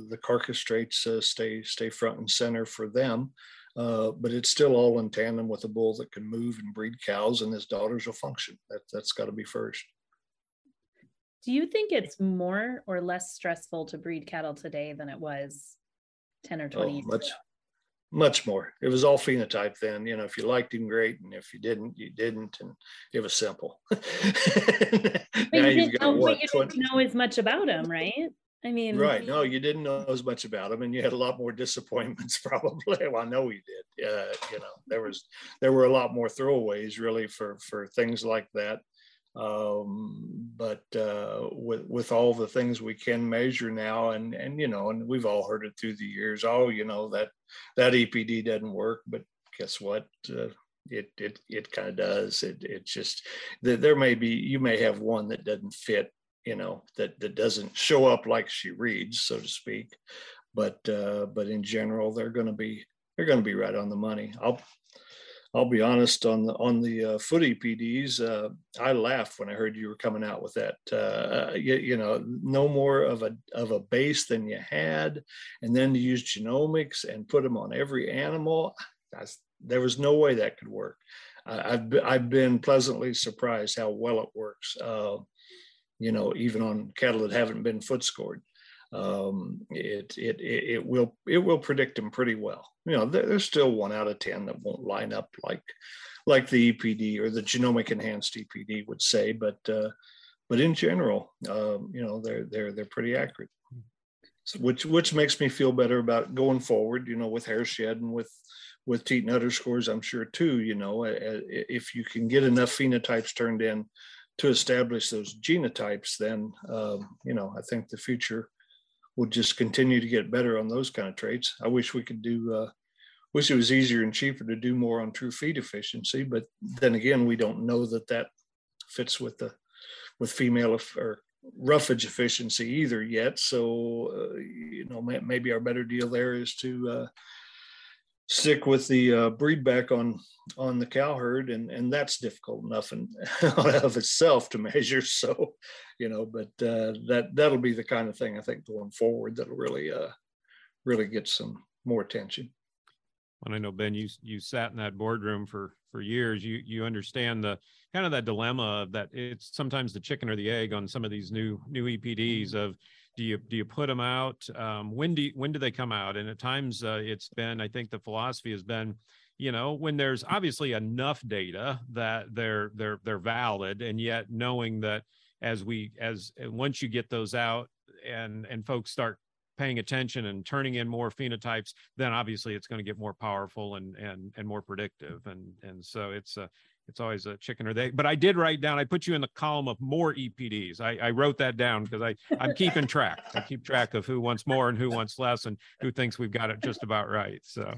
the carcass traits stay stay front and center for them. Uh, but it's still all in tandem with a bull that can move and breed cows, and his daughters will function. That that's got to be first. Do you think it's more or less stressful to breed cattle today than it was ten or twenty oh, years much, ago? Much more. It was all phenotype then. You know, if you liked him, great, and if you didn't, you didn't, and it was simple. now you, didn't know, what, you 20... didn't know as much about him, right? I mean, right? No, you didn't know as much about him, and you had a lot more disappointments. Probably, well, I know you did. Uh, you know, there was there were a lot more throwaways really for for things like that. Um, but uh, with with all the things we can measure now, and and you know, and we've all heard it through the years. Oh, you know that that EPD doesn't work, but guess what? Uh, it it it kind of does. It it just there may be you may have one that doesn't fit you know that that doesn't show up like she reads so to speak but uh but in general they're going to be they're going to be right on the money i'll i'll be honest on the on the uh, foot epds uh i laughed when i heard you were coming out with that uh you, you know no more of a of a base than you had and then to use genomics and put them on every animal That's, there was no way that could work I've, I've been pleasantly surprised how well it works. Uh, you know, even on cattle that haven't been foot scored. Um, it, it, it, will, it will predict them pretty well. You know, there's still one out of 10 that won't line up like, like the EPD or the genomic enhanced EPD would say, but, uh, but in general, um, you know, they're, they're, they're pretty accurate. So which, which makes me feel better about going forward, you know, with hair shed and with, with teat and udder scores, I'm sure too, you know, if you can get enough phenotypes turned in to establish those genotypes, then um, you know I think the future will just continue to get better on those kind of traits. I wish we could do uh, wish it was easier and cheaper to do more on true feed efficiency. But then again, we don't know that that fits with the with female or roughage efficiency either yet. So uh, you know maybe our better deal there is to uh, stick with the uh, breed back on on the cow herd, and and that's difficult enough in of itself to measure. So you know, but uh, that that'll be the kind of thing I think going forward that'll really uh, really get some more attention. And I know Ben, you you sat in that boardroom for for years. You you understand the kind of that dilemma of that it's sometimes the chicken or the egg on some of these new new EPDs of do you do you put them out? Um, when do you, when do they come out? And at times uh, it's been i think the philosophy has been you know when there's obviously enough data that they're they're they're valid and yet knowing that as we as once you get those out and and folks start paying attention and turning in more phenotypes then obviously it's going to get more powerful and and and more predictive. And and so it's a it's always a chicken or they but i did write down i put you in the column of more epds i, I wrote that down because i i'm keeping track. I keep track of who wants more and who wants less and who thinks we've got it just about right so.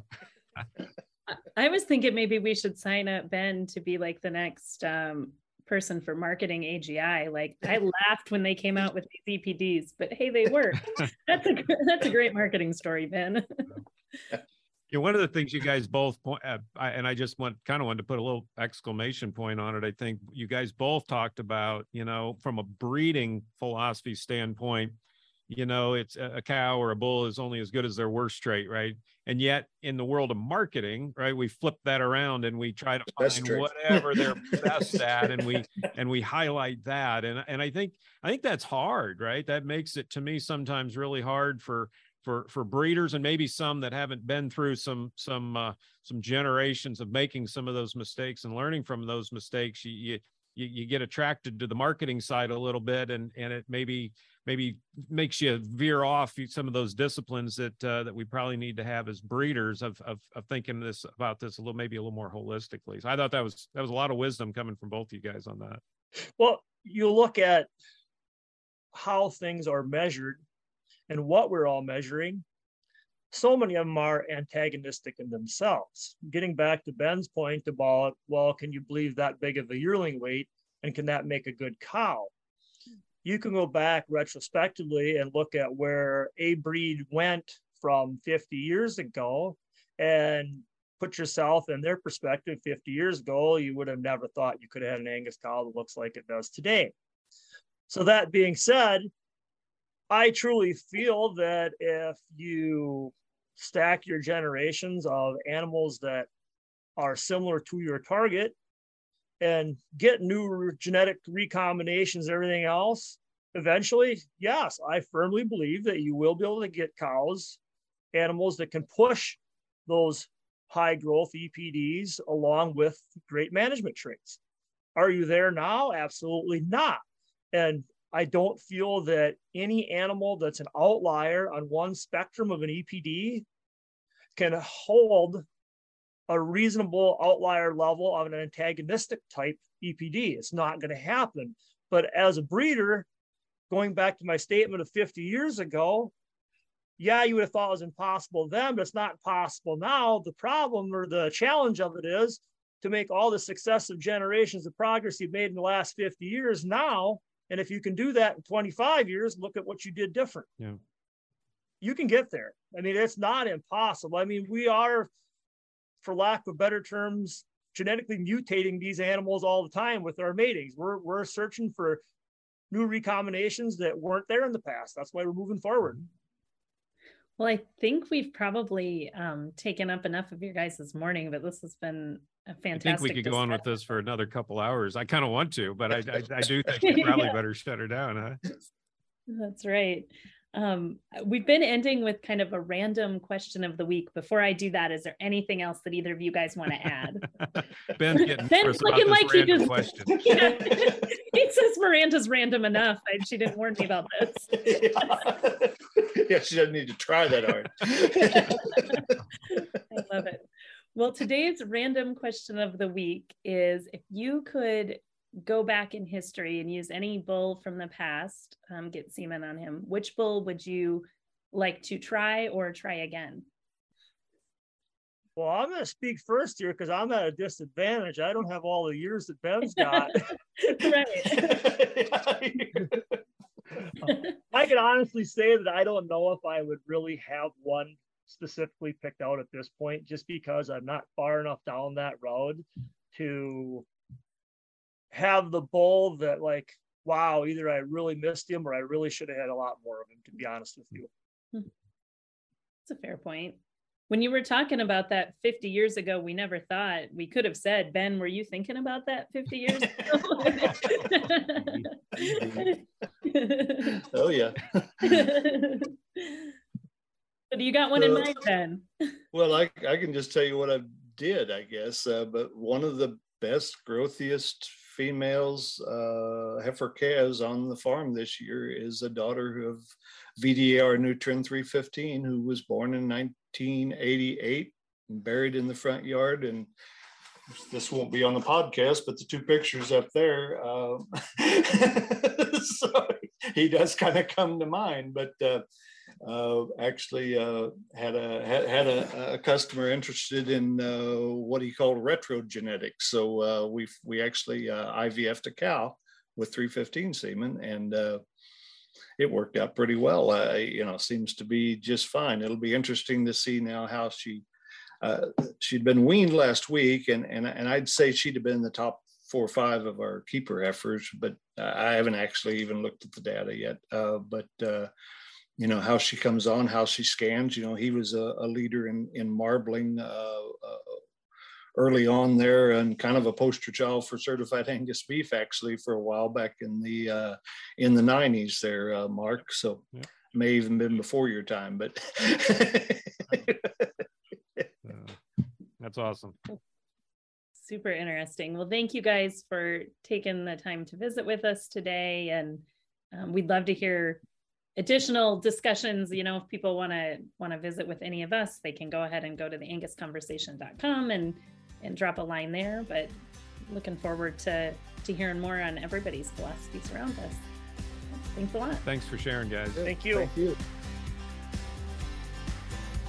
I was thinking maybe we should sign up ben to be like the next um, person for marketing AGI like i laughed when they came out with these epds but hey they work. That's a that's a great marketing story ben you know, one of the things you guys both point, uh, I, and I just want kind of wanted to put a little exclamation point on it. I think you guys both talked about, you know, from a breeding philosophy standpoint, you know, it's a, a cow or a bull is only as good as their worst trait, right? And yet, in the world of marketing, right, we flip that around and we try to find whatever they're best at, and we and we highlight that. And and I think I think that's hard, right? That makes it to me sometimes really hard for for for breeders and maybe some that haven't been through some some uh, some generations of making some of those mistakes and learning from those mistakes you, you you get attracted to the marketing side a little bit and and it maybe maybe makes you veer off some of those disciplines that uh, that we probably need to have as breeders of, of of thinking this about this a little maybe a little more holistically. So i thought that was that was a lot of wisdom coming from both of you guys on that. Well you look at how things are measured and what we're all measuring, so many of them are antagonistic in themselves. Getting back to Ben's point about, well, can you believe that big of a yearling weight and can that make a good cow? You can go back retrospectively and look at where a breed went from 50 years ago and put yourself in their perspective 50 years ago, you would have never thought you could have had an Angus cow that looks like it does today. So, that being said, I truly feel that if you stack your generations of animals that are similar to your target and get new genetic recombinations, everything else, eventually, yes, I firmly believe that you will be able to get cows, animals that can push those high growth EPDs along with great management traits. Are you there now? Absolutely not. And I don't feel that any animal that's an outlier on one spectrum of an EPD can hold a reasonable outlier level of an antagonistic type EPD. It's not going to happen. But as a breeder, going back to my statement of 50 years ago, yeah, you would have thought it was impossible then, but it's not possible now. The problem or the challenge of it is to make all the successive generations of progress you've made in the last 50 years now and if you can do that in 25 years, look at what you did different. Yeah. You can get there. I mean, it's not impossible. I mean, we are, for lack of better terms, genetically mutating these animals all the time with our matings. We're, we're searching for new recombinations that weren't there in the past. That's why we're moving forward. Well, I think we've probably um, taken up enough of your guys' this morning, but this has been a fantastic. I think we could discussion. go on with this for another couple hours. I kind of want to, but I, I, I do think we probably yeah. better shut her down, huh? That's right. Um, we've been ending with kind of a random question of the week. Before I do that, is there anything else that either of you guys want to add? Ben's getting Ben's looking like he just question. Yeah. he says Miranda's random enough. I, she didn't warn me about this. yeah. yeah, she doesn't need to try that hard. I love it. Well, today's random question of the week is if you could go back in history and use any bull from the past, um, get semen on him, which bull would you like to try or try again? Well, I'm going to speak first here because I'm at a disadvantage. I don't have all the years that Ben's got. right. I can honestly say that I don't know if I would really have one specifically picked out at this point, just because I'm not far enough down that road to have the bull that, like, wow, either I really missed him or I really should have had a lot more of him, to be honest with you. Hmm. That's a fair point. When you were talking about that 50 years ago, we never thought we could have said, Ben, were you thinking about that 50 years ago? oh, yeah. So do you got one in mind, Ben? well, I, I can just tell you what I did, I guess. Uh, but one of the best, growthiest females, uh, heifer calves on the farm this year is a daughter of VDAR New Trend 315, who was born in 1988 and buried in the front yard. And this won't be on the podcast, but the two pictures up there, uh, so he does kind of come to mind. But uh, uh, actually uh, had a had, had a, a, customer interested in uh, what he called retro genetics. So uh, we we actually uh, IVF'd a cow with 315 semen, and uh, it worked out pretty well. you know, seems to be just fine. It'll be interesting to see now how she she'd been weaned last week, and and and I'd say she'd have been in the top four or five of our keeper efforts, but I haven't actually even looked at the data yet. but you know how she comes on how she scans you know he was a, a leader in in marbling uh, uh, early on there and kind of a poster child for certified angus beef actually for a while back in the uh, in the 90s there uh, mark. So yeah. may even been before your time but that's awesome. Super interesting. Well thank you guys for taking the time to visit with us today. And um, we'd love to hear additional discussions, you know, if people want to want to visit with any of us, they can go ahead and go to the angusconversation.com and and drop a line there. But looking forward to to hearing more on everybody's philosophies around us. Thanks a lot. Thanks for sharing, guys. Thank you. Thank you.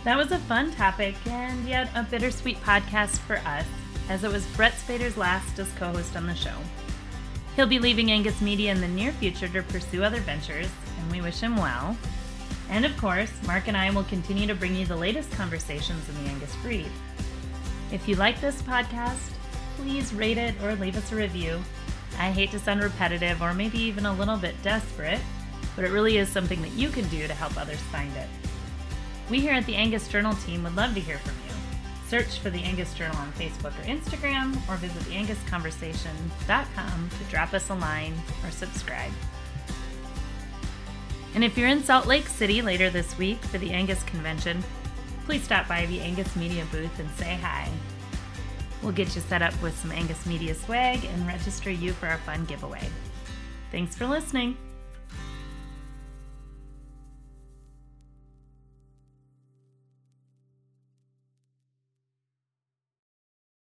That was a fun topic and yet a bittersweet podcast for us, as it was Brett Spader's last as co host on the show. He'll be leaving Angus Media in the near future to pursue other ventures, and we wish him well. And of course, Mark and I will continue to bring you the latest conversations in the Angus breed. If you like this podcast, please rate it or leave us a review. I hate to sound repetitive or maybe even a little bit desperate, but it really is something that you can do to help others find it. We here at the Angus Journal team would love to hear from you. Search for the Angus Journal on Facebook or Instagram, or visit theangusconversation.com to drop us a line or subscribe. And if you're in Salt Lake City later this week for the Angus Convention, please stop by the Angus Media booth and say hi. We'll get you set up with some Angus Media swag and register you for our fun giveaway. Thanks for listening.